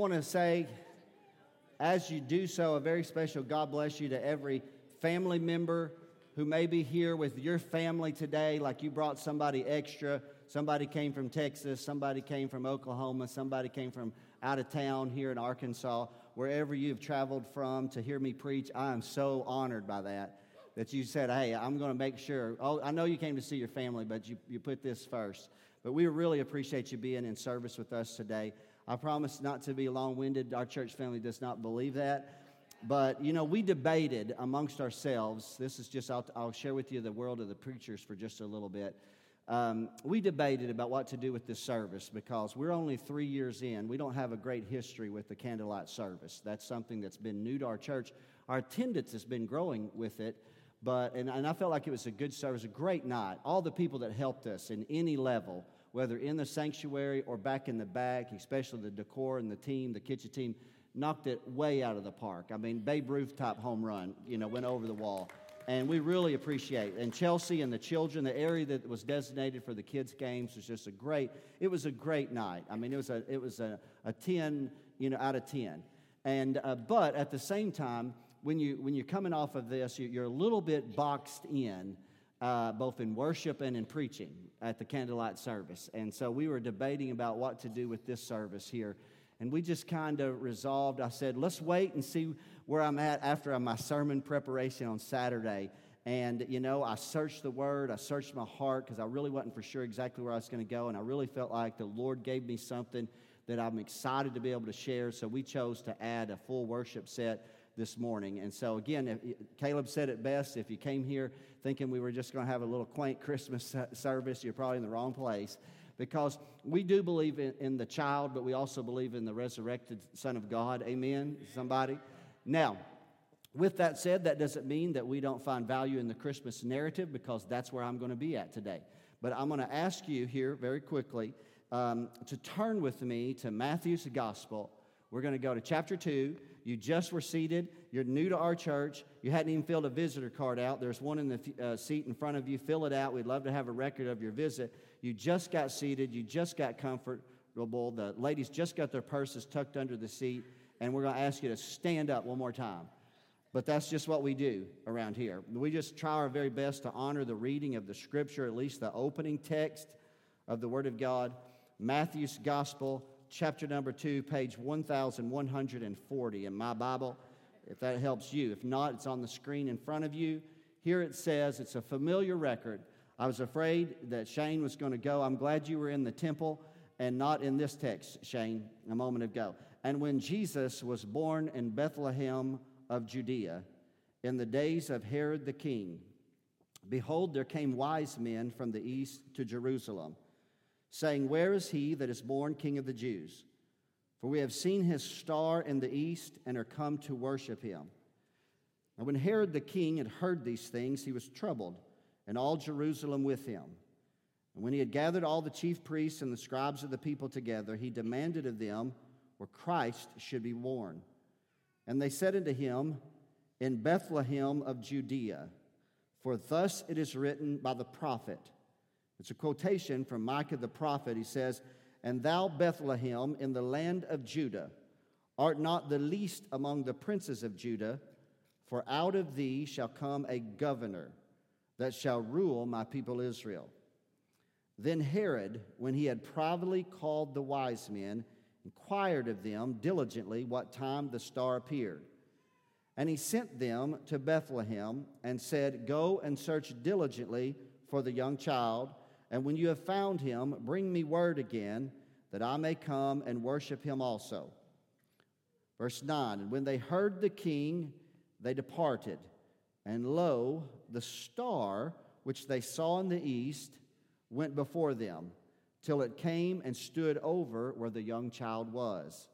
I want to say, as you do so, a very special God bless you to every family member who may be here with your family today, like you brought somebody extra. Somebody came from Texas, somebody came from Oklahoma, somebody came from out of town here in Arkansas, wherever you've traveled from to hear me preach. I am so honored by that. That you said, hey, I'm going to make sure. Oh, I know you came to see your family, but you, you put this first. But we really appreciate you being in service with us today. I promise not to be long winded. Our church family does not believe that. But, you know, we debated amongst ourselves. This is just, I'll, I'll share with you the world of the preachers for just a little bit. Um, we debated about what to do with this service because we're only three years in. We don't have a great history with the candlelight service. That's something that's been new to our church. Our attendance has been growing with it, but and, and I felt like it was a good service, a great night. All the people that helped us in any level, whether in the sanctuary or back in the back, especially the decor and the team, the kitchen team, knocked it way out of the park. I mean, Babe type home run, you know, went over the wall. And we really appreciate. And Chelsea and the children, the area that was designated for the kids' games was just a great, it was a great night. I mean, it was a, it was a, a 10, you know, out of 10. And, uh, but at the same time, when, you, when you're coming off of this, you're a little bit boxed in, uh, both in worship and in preaching at the candlelight service. And so we were debating about what to do with this service here. And we just kind of resolved, I said, let's wait and see where I'm at after my sermon preparation on Saturday. And, you know, I searched the word, I searched my heart because I really wasn't for sure exactly where I was going to go. And I really felt like the Lord gave me something that I'm excited to be able to share. So we chose to add a full worship set this morning. And so, again, if, Caleb said it best if you came here thinking we were just going to have a little quaint Christmas service, you're probably in the wrong place because we do believe in, in, the child, but we also believe in the resurrected Son of God. Amen? Somebody? Now, with that said, that doesn't mean that we don't find value in the Christmas narrative because that's where I'm going to be at today. But I'm going to ask you here very quickly um, to turn with me to Matthew's Gospel. We're going to go to chapter 2. You just were seated. You're new to our church. You hadn't even filled a visitor card out. There's one in the uh, seat in front of you. Fill it out. We'd love to have a record of your visit. You just got seated. You just got comfortable. The ladies just got their purses tucked under the seat. And we're going to ask you to stand up one more time. But that's just what we do around here. We just try our very best to honor the reading of the scripture, at least the opening text of the Word of God. Matthew's Gospel, chapter number 2, page 1140 in my Bible, if that helps you. If not, it's on the screen in front of you. Here it says, it's a familiar record. I was afraid that Shane was going to go. I'm glad you were in the temple and not in this text, Shane, a moment ago. And when Jesus was born in Bethlehem of Judea, in the days of Herod the king, behold, there came wise men from the east to Jerusalem saying, Where is he that is born King of the Jews? For we have seen his star in the east and are come to worship him. And when Herod the king had heard these things, he was troubled, and all Jerusalem with him. And when he had gathered all the chief priests and the scribes of the people together, he demanded of them where Christ should be born. And they said unto him, In Bethlehem of Judea, for thus it is written by the prophet. It's a quotation from Micah the prophet. He says, And thou, Bethlehem, in the land of Judah, art not the least among the princes of Judah, for out of thee shall come a governor that shall rule my people Israel. Then Herod, when he had privately called the wise men, inquired of them diligently what time the star appeared. And he sent them to Bethlehem and said, Go and search diligently for the young child. And when you have found him, bring me word again, that I may come and worship him also. Verse 9 And when they heard the king, they departed. And lo, the star which they saw in the east went before them, till it came and stood over where the young child was.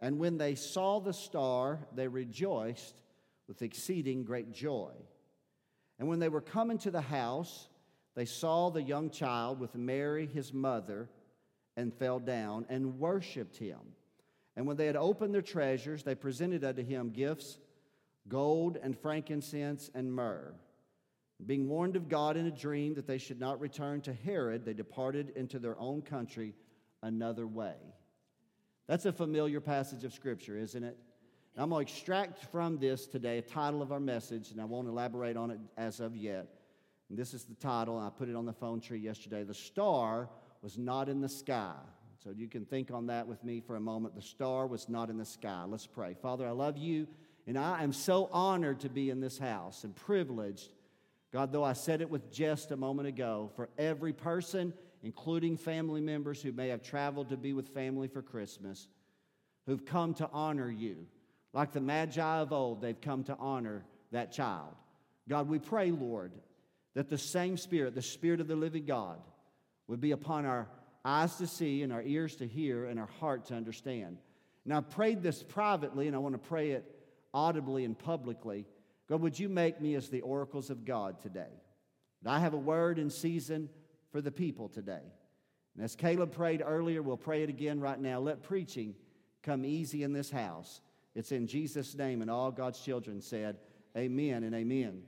And when they saw the star, they rejoiced with exceeding great joy. And when they were come into the house, they saw the young child with Mary, his mother, and fell down and worshiped him. And when they had opened their treasures, they presented unto him gifts gold and frankincense and myrrh. Being warned of God in a dream that they should not return to Herod, they departed into their own country another way. That's a familiar passage of Scripture, isn't it? I'm going to extract from this today a title of our message, and I won't elaborate on it as of yet. And this is the title, I put it on the phone tree yesterday. The star was not in the sky. So you can think on that with me for a moment. The star was not in the sky. Let's pray. Father, I love you, and I am so honored to be in this house and privileged. God, though I said it with jest a moment ago, for every person, including family members who may have traveled to be with family for Christmas, who've come to honor you. Like the Magi of old, they've come to honor that child. God, we pray, Lord, that the same Spirit, the Spirit of the living God, would be upon our eyes to see and our ears to hear and our heart to understand. Now, I prayed this privately, and I want to pray it audibly and publicly. God, would you make me as the oracles of God today? I have a word in season for the people today. And as Caleb prayed earlier, we'll pray it again right now. Let preaching come easy in this house. It's in Jesus' name, and all God's children said, Amen and amen.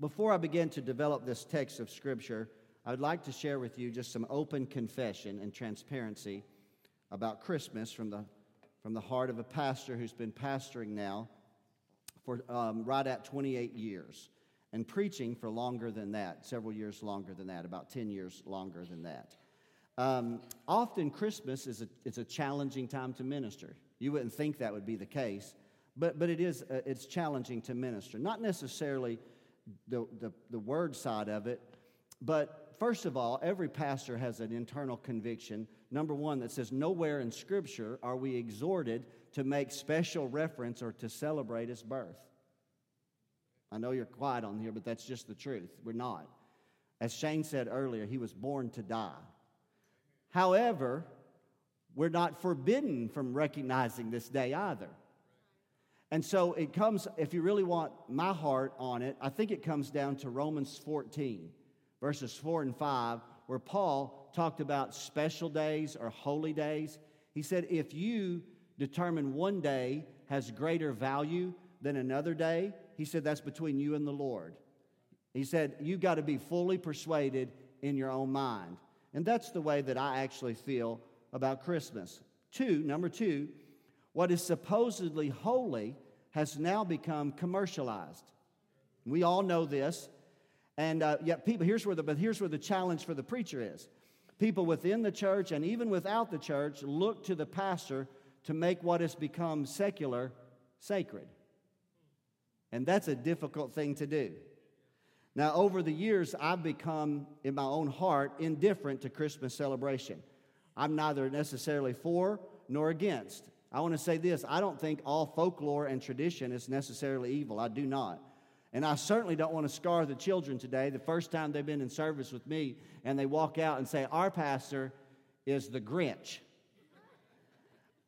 Before I begin to develop this text of Scripture, I would like to share with you just some open confession and transparency about Christmas from the, from the heart of a pastor who's been pastoring now for um, right at 28 years and preaching for longer than that, several years longer than that, about 10 years longer than that. Um, often Christmas is a, it's a challenging time to minister. You wouldn't think that would be the case, but, but it is, uh, it's challenging to minister. Not necessarily the, the, the word side of it, but first of all, every pastor has an internal conviction. Number one, that says, Nowhere in Scripture are we exhorted to make special reference or to celebrate his birth. I know you're quiet on here, but that's just the truth. We're not. As Shane said earlier, he was born to die. However, we're not forbidden from recognizing this day either. And so it comes, if you really want my heart on it, I think it comes down to Romans 14, verses 4 and 5, where Paul talked about special days or holy days. He said, if you determine one day has greater value than another day, he said that's between you and the Lord. He said, you've got to be fully persuaded in your own mind. And that's the way that I actually feel about Christmas. Two, number two, what is supposedly holy has now become commercialized. We all know this. And uh, yet, people, here's where the, but here's where the challenge for the preacher is. People within the church and even without the church look to the pastor to make what has become secular sacred. And that's a difficult thing to do. Now, over the years, I've become, in my own heart, indifferent to Christmas celebration. I'm neither necessarily for nor against. I want to say this I don't think all folklore and tradition is necessarily evil. I do not. And I certainly don't want to scar the children today the first time they've been in service with me and they walk out and say, Our pastor is the Grinch.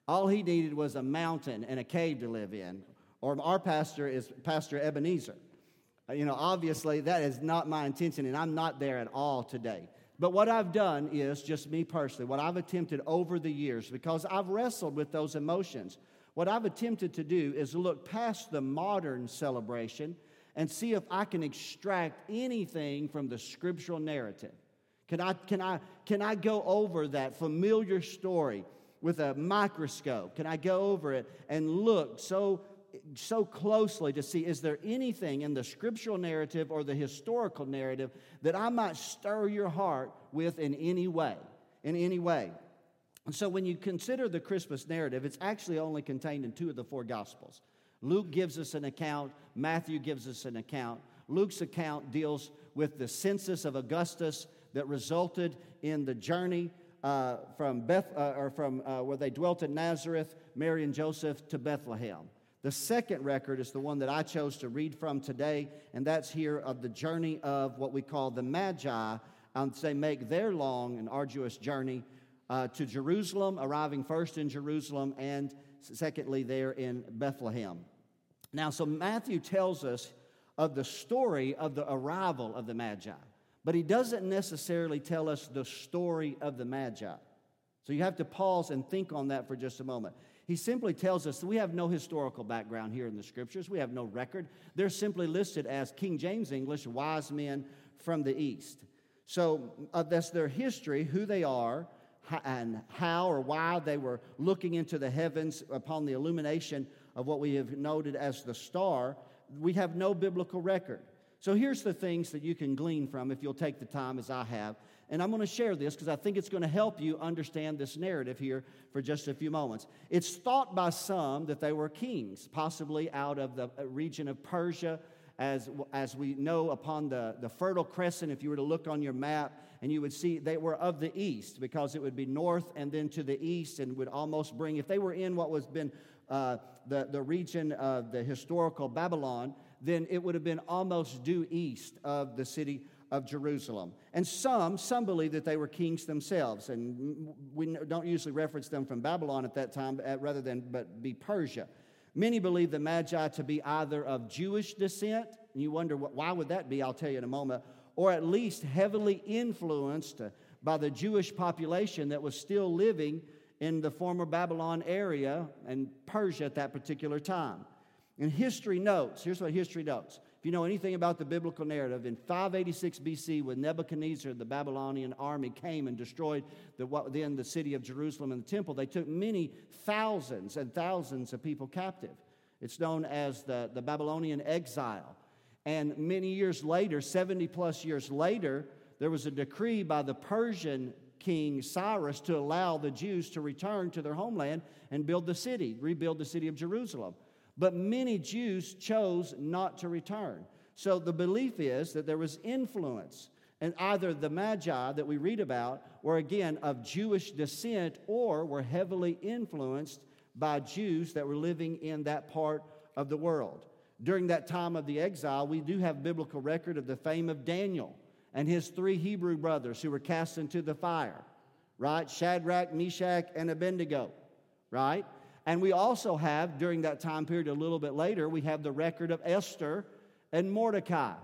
All he needed was a mountain and a cave to live in. Or our pastor is Pastor Ebenezer. You know, obviously, that is not my intention, and I'm not there at all today. But what I've done is, just me personally, what I've attempted over the years, because I've wrestled with those emotions, what I've attempted to do is look past the modern celebration and see if I can extract anything from the scriptural narrative. Can I, can I, can I go over that familiar story with a microscope? Can I go over it and look so so closely to see is there anything in the scriptural narrative or the historical narrative that I might stir your heart with in any way? In any way. And so when you consider the Christmas narrative, it's actually only contained in two of the four Gospels. Luke gives us an account, Matthew gives us an account. Luke's account deals with the census of Augustus that resulted in the journey uh, from Beth, uh, or from uh, where they dwelt in Nazareth, Mary and Joseph, to Bethlehem. The second record is the one that I chose to read from today, and that's here of the journey of what we call the Magi. Um, they make their long and arduous journey uh, to Jerusalem, arriving first in Jerusalem and secondly there in Bethlehem. Now, so Matthew tells us of the story of the arrival of the Magi, but he doesn't necessarily tell us the story of the Magi. So you have to pause and think on that for just a moment. He simply tells us that we have no historical background here in the scriptures. We have no record. They're simply listed as King James English, wise men from the east. So uh, that's their history, who they are, and how or why they were looking into the heavens upon the illumination of what we have noted as the star, we have no biblical record. So here's the things that you can glean from if you'll take the time as I have. And I'm going to share this because I think it's going to help you understand this narrative here for just a few moments. It's thought by some that they were kings, possibly out of the uh, region of Persia. As, as we know upon the, the Fertile Crescent, if you were to look on your map, and you would see they were of the east because it would be north and then to the east and would almost bring, if they were in what was been uh, the, the region of the historical Babylon, then it would have been almost due east of the city of Jerusalem. And some, some believe that they were kings themselves, and we don't usually reference them from Babylon at that time, uh, rather than but be Persia. Many believe the Magi to be either of Jewish descent, and you wonder why would that be? I'll tell you in a moment, or at least heavily influenced by the Jewish population that was still living in the former Babylon area and Persia at that particular time. And history notes here's what history notes. If you know anything about the biblical narrative, in 586 BC, when Nebuchadnezzar, the Babylonian army, came and destroyed the, what, then the city of Jerusalem and the temple, they took many thousands and thousands of people captive. It's known as the, the Babylonian exile. And many years later, 70 plus years later, there was a decree by the Persian King Cyrus to allow the Jews to return to their homeland and build the city, rebuild the city of Jerusalem. But many Jews chose not to return. So the belief is that there was influence. And either the Magi that we read about were again of Jewish descent or were heavily influenced by Jews that were living in that part of the world. During that time of the exile, we do have biblical record of the fame of Daniel and his three Hebrew brothers who were cast into the fire, right? Shadrach, Meshach, and Abednego, right? And we also have, during that time period a little bit later, we have the record of Esther and Mordecai,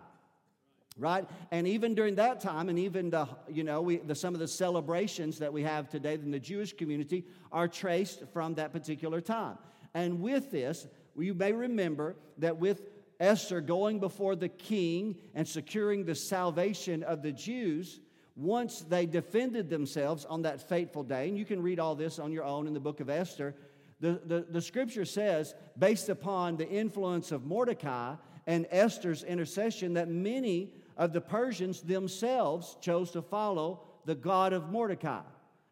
right? And even during that time, and even the, you know, we, the, some of the celebrations that we have today in the Jewish community are traced from that particular time. And with this, you may remember that with Esther going before the king and securing the salvation of the Jews, once they defended themselves on that fateful day, and you can read all this on your own in the book of Esther, the, the, the scripture says, based upon the influence of Mordecai and Esther's intercession, that many of the Persians themselves chose to follow the God of Mordecai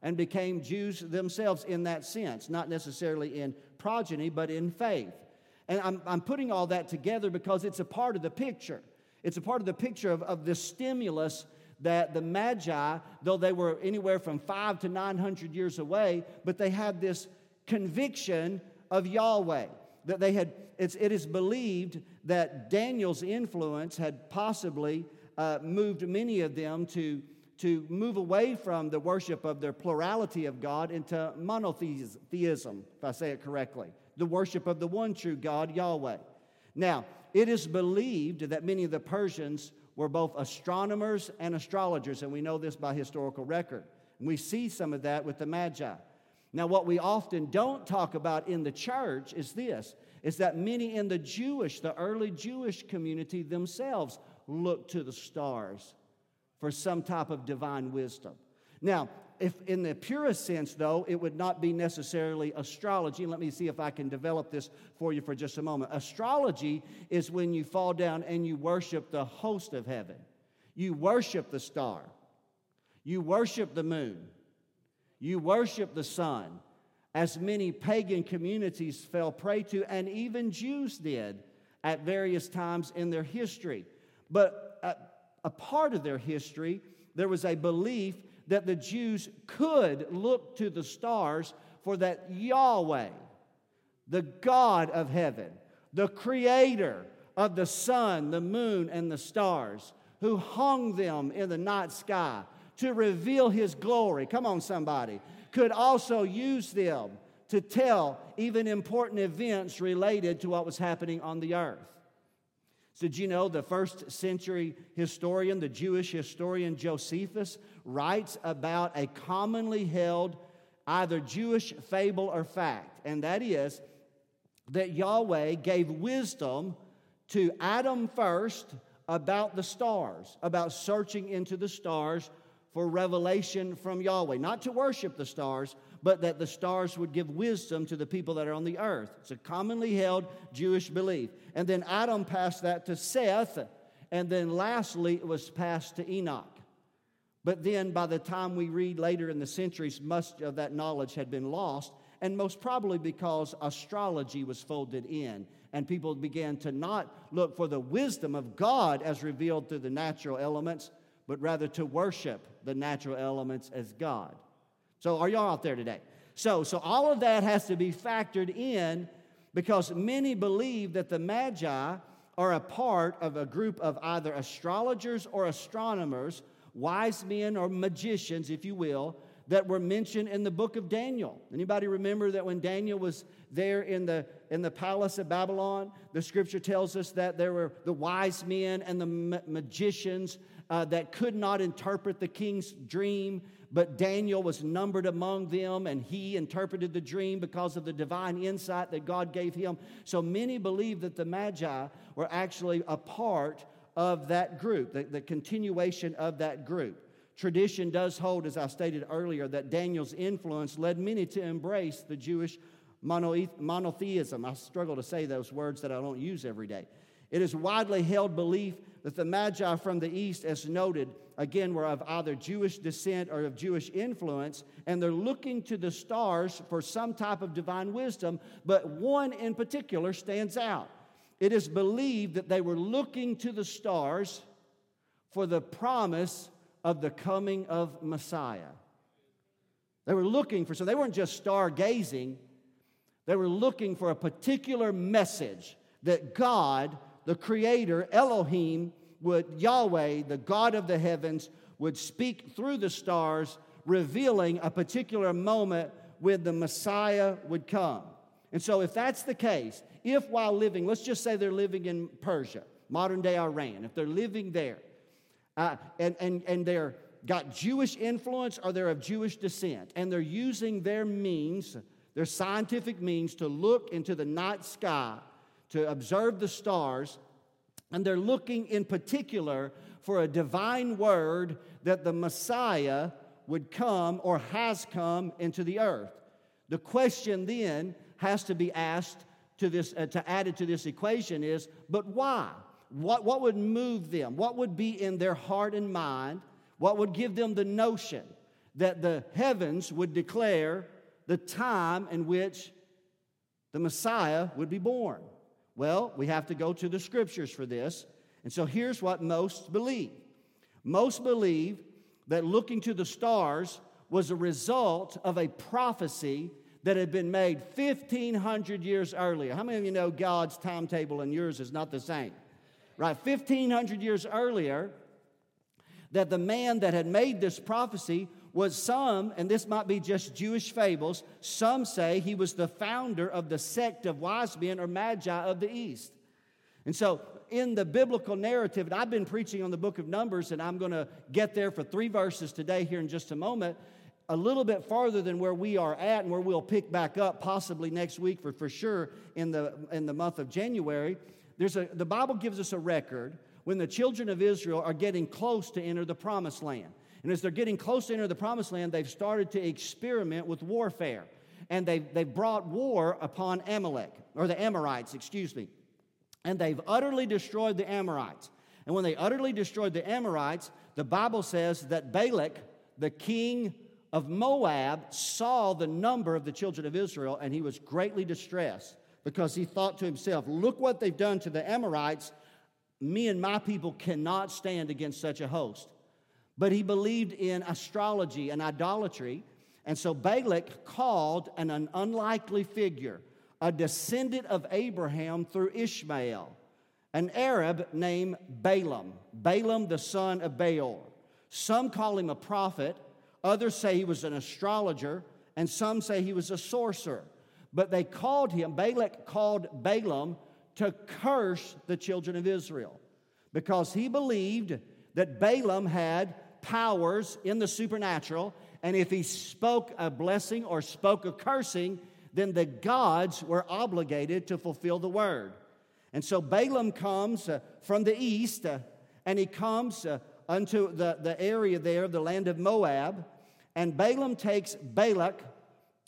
and became Jews themselves in that sense, not necessarily in progeny, but in faith. And I'm, I'm putting all that together because it's a part of the picture. It's a part of the picture of, of the stimulus that the Magi, though they were anywhere from five to 900 years away, but they had this conviction of Yahweh. That they had, it's, it is believed that Daniel's influence had possibly uh, moved many of them to, to move away from the worship of their plurality of God into monotheism, if I say it correctly the worship of the one true God, Yahweh. Now, it is believed that many of the Persians were both astronomers and astrologers, and we know this by historical record. And we see some of that with the Magi. Now, what we often don't talk about in the church is this is that many in the Jewish, the early Jewish community themselves looked to the stars for some type of divine wisdom. Now, if in the purest sense, though, it would not be necessarily astrology. Let me see if I can develop this for you for just a moment. Astrology is when you fall down and you worship the host of heaven. You worship the star. You worship the moon. You worship the sun, as many pagan communities fell prey to, and even Jews did at various times in their history. But a, a part of their history, there was a belief that the Jews could look to the stars for that Yahweh, the God of heaven, the creator of the sun, the moon, and the stars, who hung them in the night sky to reveal his glory. Come on, somebody. Could also use them to tell even important events related to what was happening on the earth. So, did you know the first century historian, the Jewish historian Josephus, writes about a commonly held either Jewish fable or fact, and that is that Yahweh gave wisdom to Adam first about the stars, about searching into the stars for revelation from Yahweh, not to worship the stars, but that the stars would give wisdom to the people that are on the earth. It's a commonly held Jewish belief. And then Adam passed that to Seth, and then lastly, it was passed to Enoch. But then by the time we read later in the centuries, much of that knowledge had been lost, and most probably because astrology was folded in, and people began to not look for the wisdom of God as revealed through the natural elements, but rather to worship the natural elements as God. So, are y'all out there today? So, so all of that has to be factored in because many believe that the Magi are a part of a group of either astrologers or astronomers, wise men or magicians, if you will, that were mentioned in the book of Daniel. Anybody remember that when Daniel was there in the, in the palace of Babylon, the scripture tells us that there were the wise men and the ma- magicians uh, that could not interpret the king's dream, but Daniel was numbered among them and he interpreted the dream because of the divine insight that God gave him. So many believe that the Magi were actually a part of that group, the, the continuation of that group. Tradition does hold, as I stated earlier, that Daniel's influence led many to embrace the Jewish monotheism. I struggle to say those words that I don't use every day. It is widely held belief that the Magi from the east, as noted, again, were of either Jewish descent or of Jewish influence, and they're looking to the stars for some type of divine wisdom, but one in particular stands out. It is believed that they were looking to the stars for the promise of the coming of Messiah. They were looking for, so they weren't just stargazing, they were looking for a particular message that God, the Creator, Elohim, would, Yahweh, the God of the heavens, would speak through the stars, revealing a particular moment when the Messiah would come. And so, if that's the case, if while living, let's just say they're living in Persia, modern day Iran, if they're living there, uh, and, and, and they're got Jewish influence or they're of Jewish descent, and they're using their means, their scientific means, to look into the night sky, to observe the stars, and they're looking in particular for a divine word that the Messiah would come or has come into the earth. The question then has to be asked to this, uh, to add it to this equation is, but why? What, what would move them? What would be in their heart and mind? What would give them the notion that the heavens would declare the time in which the Messiah would be born? Well, we have to go to the scriptures for this. And so here's what most believe most believe that looking to the stars was a result of a prophecy that had been made 1,500 years earlier. How many of you know God's timetable and yours is not the same? right, 1500 years earlier, that the man that had made this prophecy was some, and this might be just Jewish fables, some say he was the founder of the sect of wise men or magi of the East. And so, in the biblical narrative, and I've been preaching on the book of Numbers, and I'm going to get there for three verses today here in just a moment, a little bit farther than where we are at, and where we'll pick back up possibly next week for, for sure in the, in the month of January. There's a, the Bible gives us a record when the children of Israel are getting close to enter the promised land. And as they're getting close to enter the promised land, they've started to experiment with warfare. And they've, they've brought war upon Amalek, or the Amorites, excuse me. And they've utterly destroyed the Amorites. And when they utterly destroyed the Amorites, the Bible says that Balak, the king of Moab, saw the number of the children of Israel and he was greatly distressed because he thought to himself, Look what they've done to the Amorites. Me and my people cannot stand against such a host. But he believed in astrology and idolatry. And so Balak called an, an unlikely figure, a descendant of Abraham through Ishmael, an Arab named Balaam, Balaam the son of Beor. Some call him a prophet, others say he was an astrologer, and some say he was a sorcerer. But they called him, Balak called Balaam to curse the children of Israel because he believed that Balaam had powers in the supernatural, and if he spoke a blessing or spoke a cursing, then the gods were obligated to fulfill the word. And so Balaam comes uh, from the east, uh, and he comes uh, unto the, the area there, the land of Moab. And Balaam takes Balak,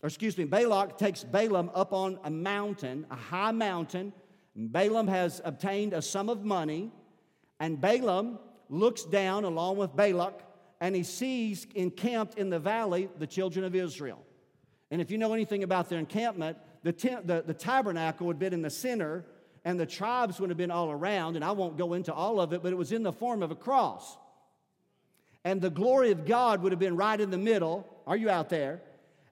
or excuse me, Balak takes Balaam up on a mountain, a high mountain. Balaam has obtained a sum of money, and Balaam looks down along with Balak, and he sees encamped in the valley the children of Israel. And if you know anything about their encampment, the, tent, the, the tabernacle would have been in the center, and the tribes would have been all around. And I won't go into all of it, but it was in the form of a cross. And the glory of God would have been right in the middle. Are you out there?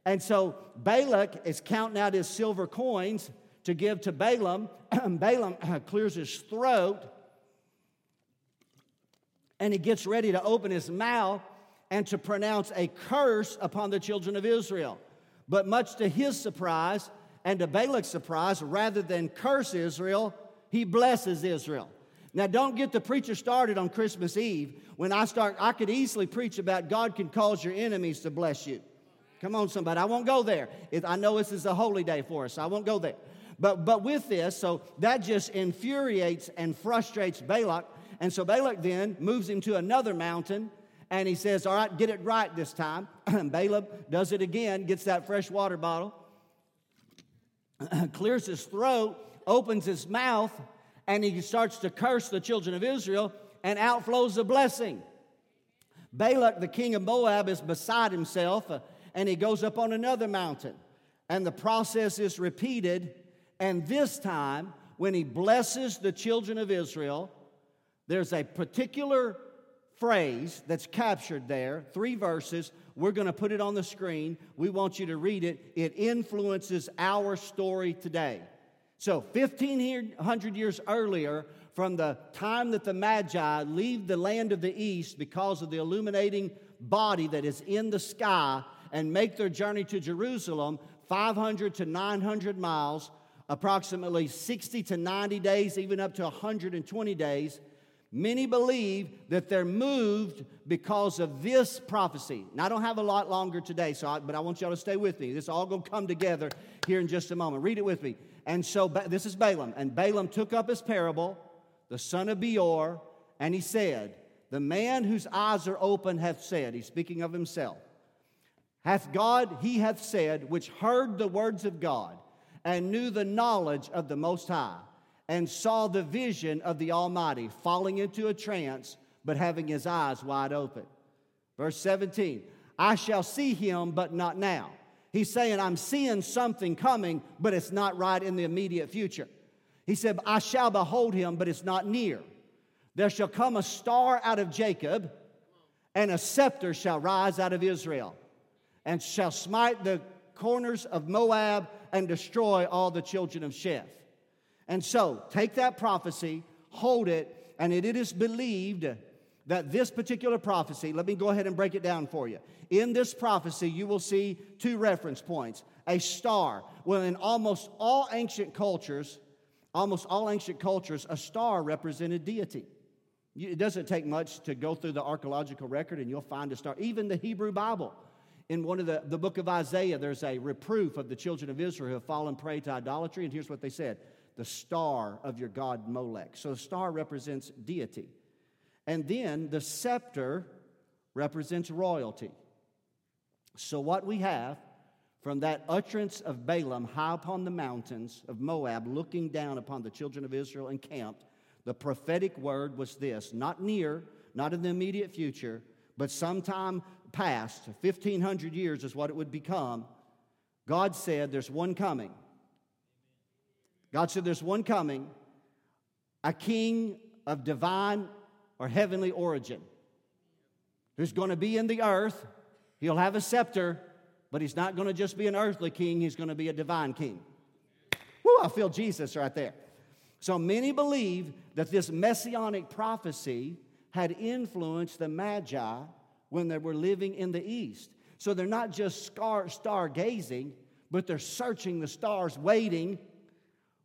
And so Balak is counting out his silver coins to give to Balaam. And Balaam clears his throat and he gets ready to open his mouth and to pronounce a curse upon the children of Israel. But much to his surprise and to Balak's surprise, rather than curse Israel, he blesses Israel. Now, don't get the preacher started on Christmas Eve when I start. I could easily preach about God can cause your enemies to bless you. Come on, somebody. I won't go there. I know this is a holy day for us. So I won't go there. But, but with this, so that just infuriates and frustrates Balak. And so Balak then moves him to another mountain and he says, All right, get it right this time. Balaam does it again, gets that fresh water bottle, clears his throat, opens his mouth, and he starts to curse the children of Israel, and out flows a blessing. Balak, the king of Moab, is beside himself, uh, and he goes up on another mountain. And the process is repeated. And this time, when he blesses the children of Israel, there's a particular phrase that's captured there, three verses. We're going to put it on the screen. We want you to read it. It influences our story today. So, 1500 years earlier, from the time that the Magi leave the land of the east because of the illuminating body that is in the sky and make their journey to Jerusalem, 500 to 900 miles, approximately 60 to 90 days, even up to 120 days Many believe that they're moved because of this prophecy. Now, I don't have a lot longer today, so I, but I want y'all to stay with me. This all going to come together here in just a moment. Read it with me. And so this is Balaam. And Balaam took up his parable, the son of Beor, and he said, The man whose eyes are open hath said, he's speaking of himself, hath God, he hath said, which heard the words of God and knew the knowledge of the Most High and saw the vision of the Almighty, falling into a trance, but having his eyes wide open. Verse 17 I shall see him, but not now. He's saying, I'm seeing something coming, but it's not right in the immediate future. He said, I shall behold him, but it's not near. There shall come a star out of Jacob, and a scepter shall rise out of Israel, and shall smite the corners of Moab and destroy all the children of Sheth. And so, take that prophecy, hold it, and it is believed that this particular prophecy, let me go ahead and break it down for you. In this prophecy, you will see two reference points a star. Well, in almost all ancient cultures, almost all ancient cultures, a star represented deity. It doesn't take much to go through the archaeological record and you'll find a star. Even the Hebrew Bible, in one of the, the book of Isaiah, there's a reproof of the children of Israel who have fallen prey to idolatry. And here's what they said the star of your god Molech. So the star represents deity. And then the scepter represents royalty. So what we have from that utterance of Balaam high upon the mountains of Moab, looking down upon the children of Israel encamped, the prophetic word was this not near, not in the immediate future, but sometime past, 1500 years is what it would become. God said, There's one coming God said there's one coming, a king of divine or heavenly origin who's going to be in the earth. He'll have a scepter, but he's not going to just be an earthly king, he's going to be a divine king. Woo, I feel Jesus right there. So many believe that this messianic prophecy had influenced the Magi when they were living in the East. So they're not just star, star gazing, but they're searching the stars, waiting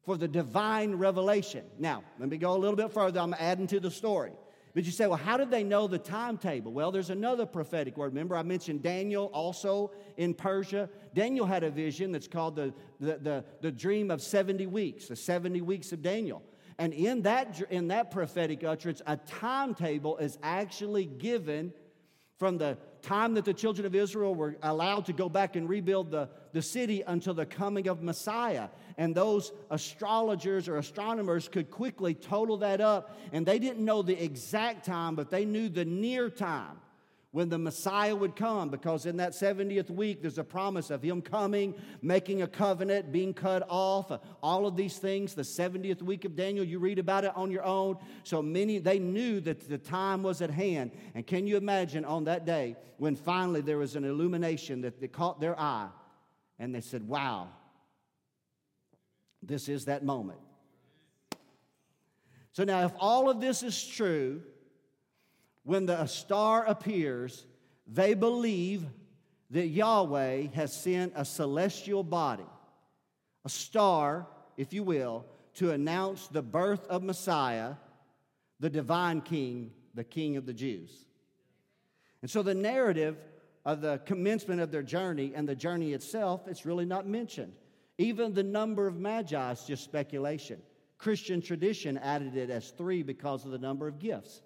for the divine revelation. Now, let me go a little bit further. I'm adding to the story. But you say, well, how did they know the timetable? Well, there's another prophetic word. Remember, I mentioned Daniel also in Persia. Daniel had a vision that's called the, the, the, the dream of 70 weeks, the 70 weeks of Daniel. And in that, in that prophetic utterance, a timetable is actually given from the time that the children of Israel were allowed to go back and rebuild the, the city until the coming of Messiah. And those astrologers or astronomers could quickly total that up. And they didn't know the exact time, but they knew the near time when the Messiah would come, because in that 70th week, there's a promise of Him coming, making a covenant, being cut off, all of these things. The 70th week of Daniel, you read about it on your own. So many, they knew that the time was at hand. And can you imagine on that day when finally there was an illumination that, caught their eye and they said, Wow, this is that moment. So now, if all of this is true, when the star appears, they believe that Yahweh has sent a celestial body, a star, if you will, to announce the birth of Messiah, the divine king, the king of the Jews. And so the narrative of the commencement of their journey and the journey itself, it's really not mentioned. Even the number of magi is just speculation. Christian tradition added it as three because of the number of gifts.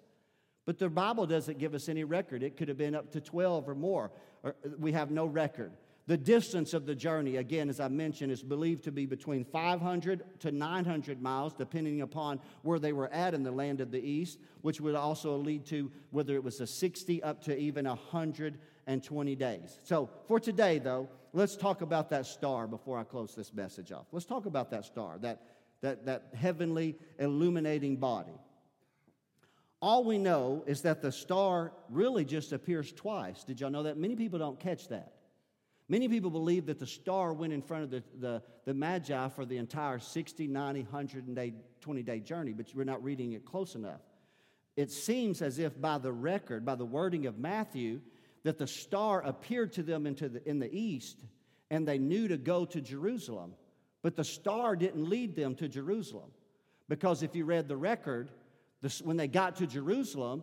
But the Bible doesn't give us any record. It could have been up to 12 or more. Or uh, we have no record. The distance of the journey, again, as I mentioned, is believed to be between 500 to 900 miles, depending upon where they were at in the land of the east, which would also lead to whether it was a 60 up to even 120 days. So for today, though, let's talk about that star before I close this message off. Let's talk about that star, that, that, that heavenly illuminating body. All we know is that the star really just appears twice. Did y'all know that? Many people don't catch that. Many people believe that the star went in front of the, the, the Magi for the entire 60, 90, 120 day journey, but we're not reading it close enough. It seems as if by the record, by the wording of Matthew, that the star appeared to them into the, in the east and they knew to go to Jerusalem. But the star didn't lead them to Jerusalem. Because if you read the record, when they got to Jerusalem,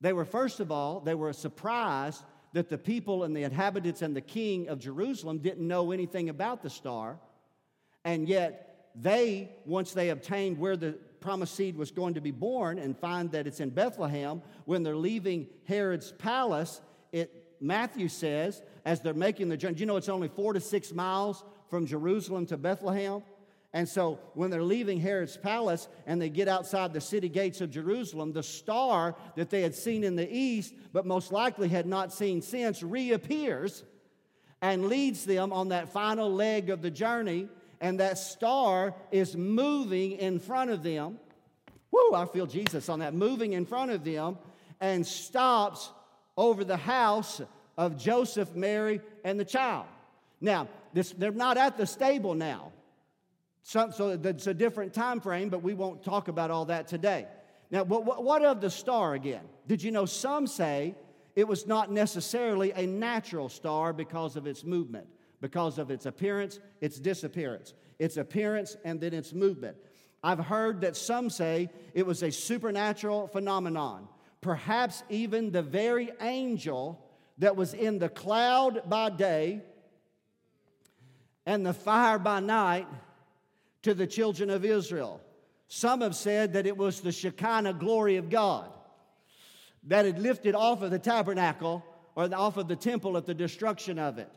they were, first of all, they were surprised that the people and the inhabitants and the king of Jerusalem didn't know anything about the star. And yet, they, once they obtained where the promised seed was going to be born and find that it's in Bethlehem, when they're leaving Herod's palace, it, Matthew says, as they're making the journey, you know it's only four to six miles from Jerusalem to Bethlehem? And so when they're leaving Herod's palace and they get outside the city gates of Jerusalem, the star that they had seen in the east, but most likely had not seen since, reappears and leads them on that final leg of the journey. And that star is moving in front of them. Woo, I feel Jesus on that, moving in front of them and stops over the house of Joseph, Mary, and the child. Now, this, they're not at the stable now. So, so it's a different time frame, but we won't talk about all that today. Now, what, what of the star again? Did you know some say it was not necessarily a natural star because of its movement, because of its appearance, its disappearance, its appearance, and then its movement? I've heard that some say it was a supernatural phenomenon, perhaps even the very angel that was in the cloud by day and the fire by night to the children of Israel. Some have said that it was the Shekinah glory of God that had lifted off of the tabernacle or off of the temple at the destruction of it,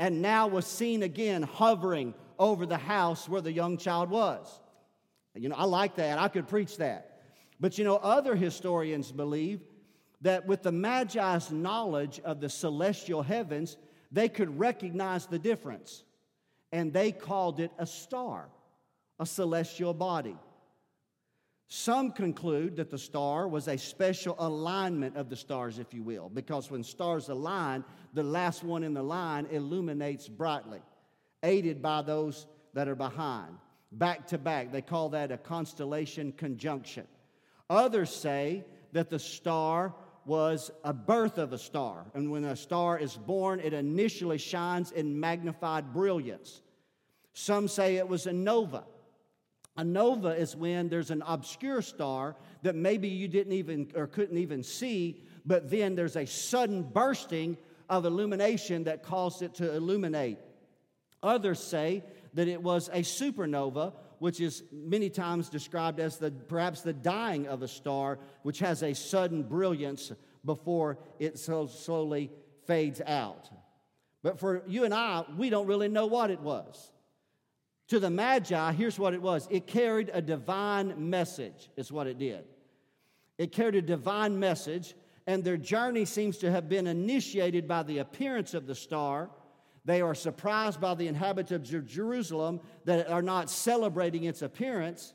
and now was seen again hovering over the house where the young child was. You know, I like that. I could preach that. But you know, other historians believe that with the Magi's knowledge of the celestial heavens, they could recognize the difference, and they called it a star a celestial body. Some conclude that the star was a special alignment of the stars, if you will, because when stars align, the last one in the line illuminates brightly, aided by those that are behind. Back to back, they call that a constellation conjunction. Others say that the star was a birth of a star, and when a star is born, it initially shines in magnified brilliance. Some say it was a nova a nova is when there's an obscure star that maybe you didn't even or couldn't even see, but then there's a sudden bursting of illumination that caused it to illuminate. Others say that it was a supernova, which is many times described as the, perhaps the dying of a star, which has a sudden brilliance before it so slowly fades out. But for you and I, we don't really know what it was. To the Magi, here's what it was it carried a divine message, is what it did. It carried a divine message, and their journey seems to have been initiated by the appearance of the star. They are surprised by the inhabitants of Jerusalem that are not celebrating its appearance.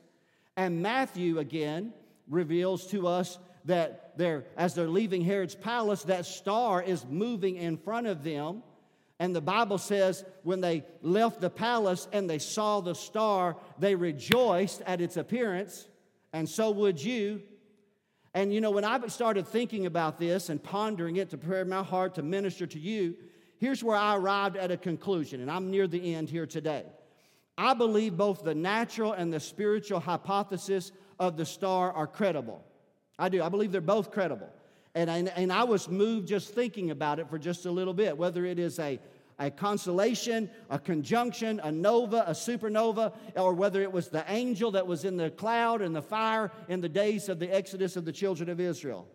And Matthew again reveals to us that they're, as they're leaving Herod's palace, that star is moving in front of them. And the Bible says when they left the palace and they saw the star, they rejoiced at its appearance, and so would you. And you know, when I started thinking about this and pondering it to prepare my heart to minister to you, here's where I arrived at a conclusion, and I'm near the end here today. I believe both the natural and the spiritual hypothesis of the star are credible. I do. I believe they're both credible. And, and, and I was moved just thinking about it for just a little bit, whether it is a, a constellation, a conjunction, a nova, a supernova, or whether it was the angel that was in the cloud and the fire in the days of the exodus of the children of Israel.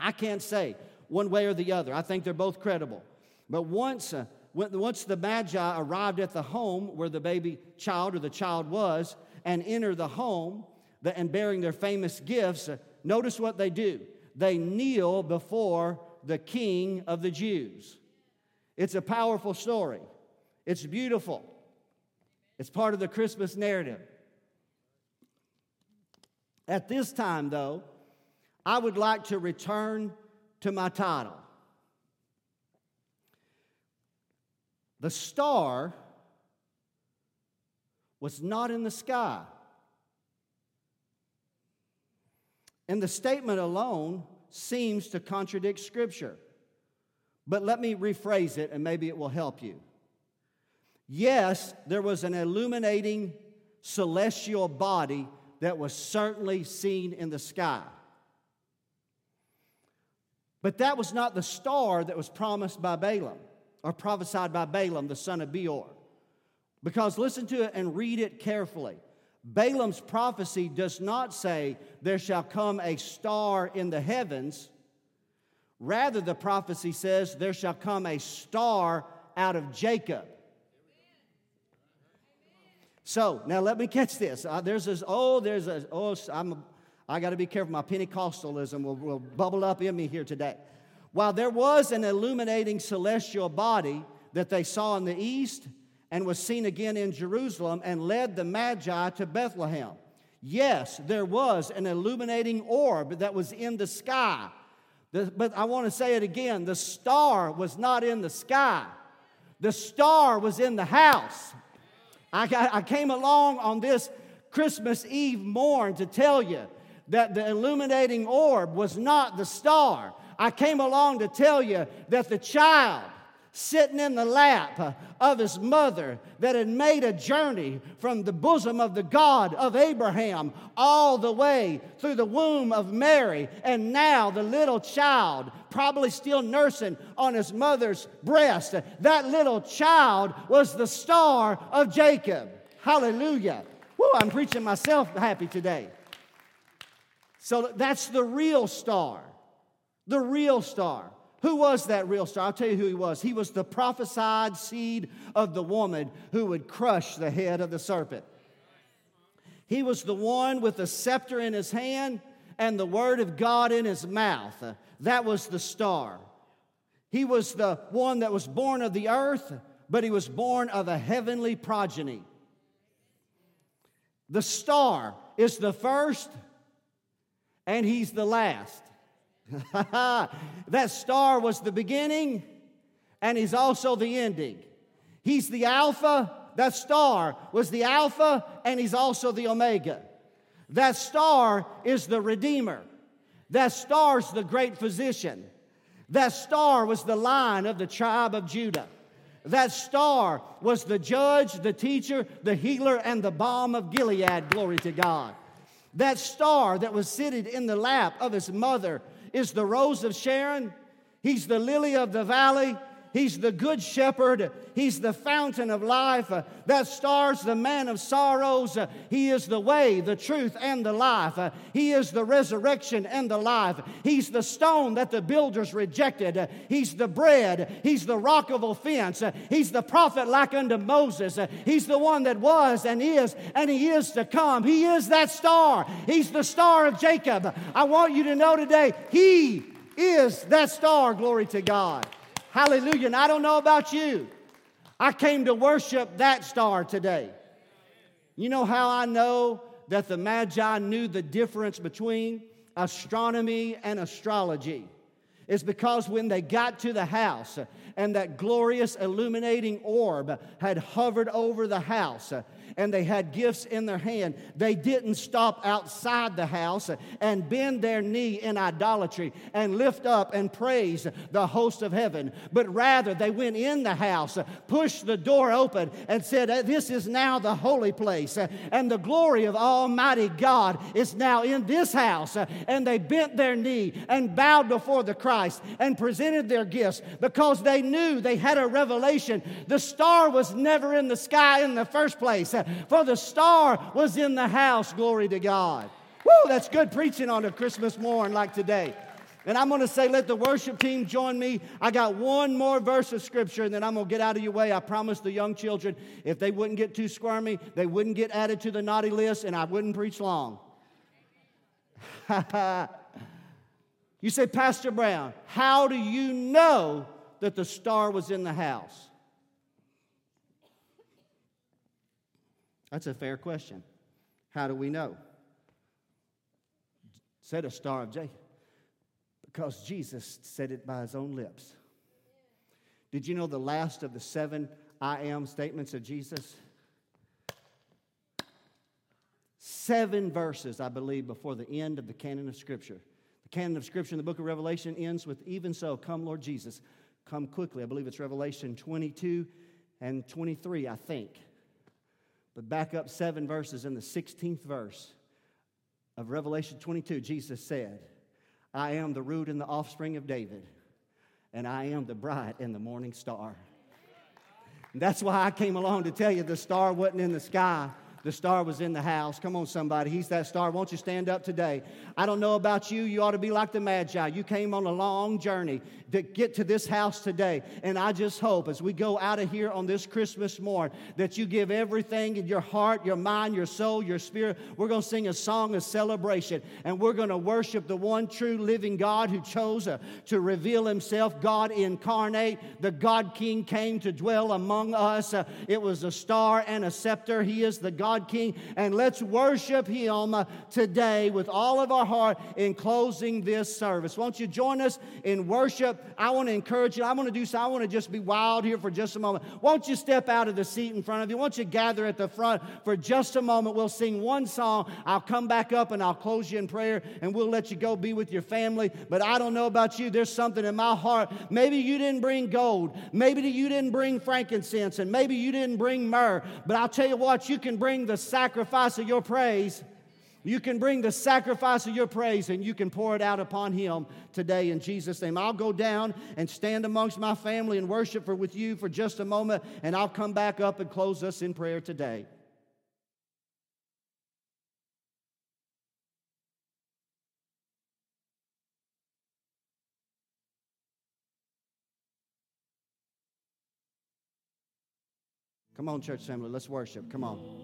I can't say one way or the other. I think they're both credible. But once, uh, once the Magi arrived at the home where the baby child or the child was and entered the home and bearing their famous gifts, uh, notice what they do they kneel before the king of the Jews. It's a powerful story, it's beautiful, it's part of the Christmas narrative. At this time, though, I would like to return to my title. The star was not in the sky. And the statement alone seems to contradict Scripture. But let me rephrase it and maybe it will help you. Yes, there was an illuminating celestial body that was certainly seen in the sky. But that was not the star that was promised by Balaam or prophesied by Balaam, the son of Beor. Because listen to it and read it carefully. Balaam's prophecy does not say, There shall come a star in the heavens. Rather, the prophecy says, There shall come a star out of Jacob. So now let me catch this. Uh, there's this, oh, there's a, oh, I'm, I got to be careful. My Pentecostalism will, will bubble up in me here today. While there was an illuminating celestial body that they saw in the east, and was seen again in Jerusalem and led the Magi to Bethlehem. Yes, there was an illuminating orb that was in the sky. but I want to say it again the star was not in the sky, the star was in the house. I, got, I came along on this Christmas Eve morn to tell you that the illuminating orb was not the star. I came along to tell you that the child sitting in the lap of his mother that had made a journey from the bosom of the God of Abraham all the way through the womb of Mary. And now the little child, probably still nursing on his mother's breast, that little child was the star of Jacob. Hallelujah. Woo, I'm preaching myself happy today. So that's the real star. The real star. Who was that real star? I'll tell you who he was. He was the prophesied seed of the woman who would crush the head of the serpent. He was the one with the scepter in his hand and the word of God in his mouth. That was the star. He was the one that was born of the earth, but he was born of a heavenly progeny. The star is the first, and he's the last. that star was the beginning and he's also the ending. He's the Alpha, that star was the Alpha and he's also the Omega. That star is the Redeemer. That star's the great physician. That star was the line of the tribe of Judah. That star was the judge, the teacher, the healer, and the balm of Gilead. Glory to God. That star that was seated in the lap of his mother is the rose of Sharon. He's the lily of the valley. He's the good shepherd. He's the fountain of life. That star's the man of sorrows. He is the way, the truth, and the life. He is the resurrection and the life. He's the stone that the builders rejected. He's the bread. He's the rock of offense. He's the prophet like unto Moses. He's the one that was and is and he is to come. He is that star. He's the star of Jacob. I want you to know today, he is that star. Glory to God. Hallelujah. And I don't know about you. I came to worship that star today. You know how I know that the Magi knew the difference between astronomy and astrology? It's because when they got to the house and that glorious illuminating orb had hovered over the house, and they had gifts in their hand, they didn't stop outside the house and bend their knee in idolatry and lift up and praise the host of heaven, but rather they went in the house, pushed the door open, and said, uh, This is now the holy place, uh, and the glory of Almighty God is now in this house. Uh, and they bent their knee and bowed before the Christ and presented their gifts because they knew they had a revelation. The star was never in the sky in the first place for the star was in the house. Glory to God. Woo, that's good preaching on a Christmas morn like today. And I'm going to say, let the worship team join me. I got one more verse of scripture, and then I'm going to get out of your way. I promised the young children if they wouldn't get too squirmy, they wouldn't get added to the naughty list, and I wouldn't preach long. you say, Pastor Brown, how do you know that the star was in the house? That's a fair question. How do we know? Said a star of Jacob. Because Jesus said it by his own lips. Did you know the last of the seven I am statements of Jesus? Seven verses, I believe, before the end of the canon of Scripture. The canon of Scripture in the book of Revelation ends with, Even so, come, Lord Jesus, come quickly. I believe it's Revelation 22 and 23, I think. But back up seven verses in the 16th verse of Revelation 22, Jesus said, I am the root and the offspring of David, and I am the bright and the morning star. And that's why I came along to tell you the star wasn't in the sky. The star was in the house. Come on, somebody. He's that star. Won't you stand up today? I don't know about you. You ought to be like the Magi. You came on a long journey to get to this house today. And I just hope as we go out of here on this Christmas morn that you give everything in your heart, your mind, your soul, your spirit. We're going to sing a song of celebration and we're going to worship the one true living God who chose uh, to reveal himself, God incarnate. The God King came to dwell among us. Uh, it was a star and a scepter. He is the God God King. And let's worship Him today with all of our heart in closing this service. Won't you join us in worship? I want to encourage you. I want to do so. I want to just be wild here for just a moment. Won't you step out of the seat in front of you? Won't you gather at the front for just a moment? We'll sing one song. I'll come back up and I'll close you in prayer and we'll let you go be with your family. But I don't know about you. There's something in my heart. Maybe you didn't bring gold. Maybe you didn't bring frankincense and maybe you didn't bring myrrh. But I'll tell you what, you can bring the sacrifice of your praise. You can bring the sacrifice of your praise and you can pour it out upon him today in Jesus' name. I'll go down and stand amongst my family and worship for, with you for just a moment, and I'll come back up and close us in prayer today. Come on, church family, let's worship. Come on.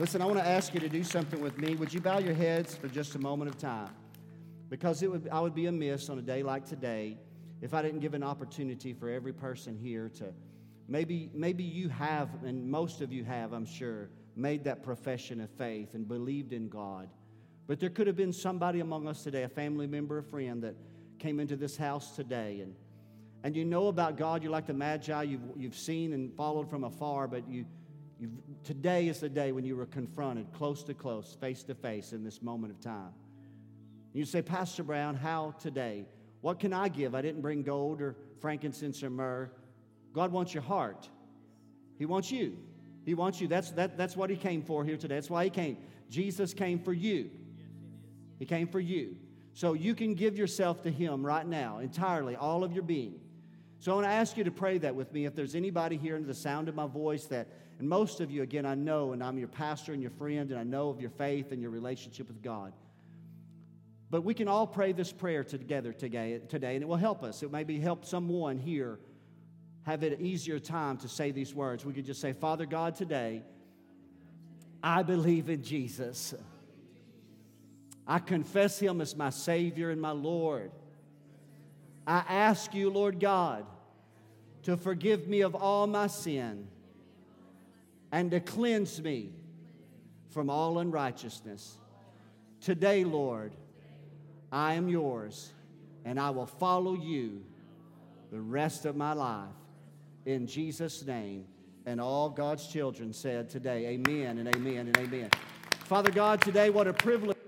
Listen, I want to ask you to do something with me. Would you bow your heads for just a moment of time? Because it would, I would be amiss on a day like today if I didn't give an opportunity for every person here to maybe, maybe you have, and most of you have, I'm sure, made that profession of faith and believed in God. But there could have been somebody among us today, a family member, a friend, that came into this house today and and you know about God, you're like the Magi, you've, you've seen and followed from afar, but you, you've, today is the day when you were confronted close to close, face to face in this moment of time. You say, Pastor Brown, how today? What can I give? I didn't bring gold or frankincense or myrrh. God wants your heart. He wants you. He wants you. That's, that, that's what He came for here today. That's why He came. Jesus came for you. He came for you. So you can give yourself to Him right now, entirely, all of your being. So I want to ask you to pray that with me. If there's anybody here under the sound of my voice that, and most of you, again, I know, and I'm your pastor and your friend, and I know of your faith and your relationship with God. But we can all pray this prayer together today, and it will help us. It maybe help someone here have an easier time to say these words. We could just say, Father God, today, I believe in Jesus. I confess him as my Savior and my Lord. I ask you, Lord God, to forgive me of all my sin and to cleanse me from all unrighteousness. Today, Lord, I am yours and I will follow you the rest of my life. In Jesus' name. And all God's children said today, Amen and amen and amen. Father God, today, what a privilege.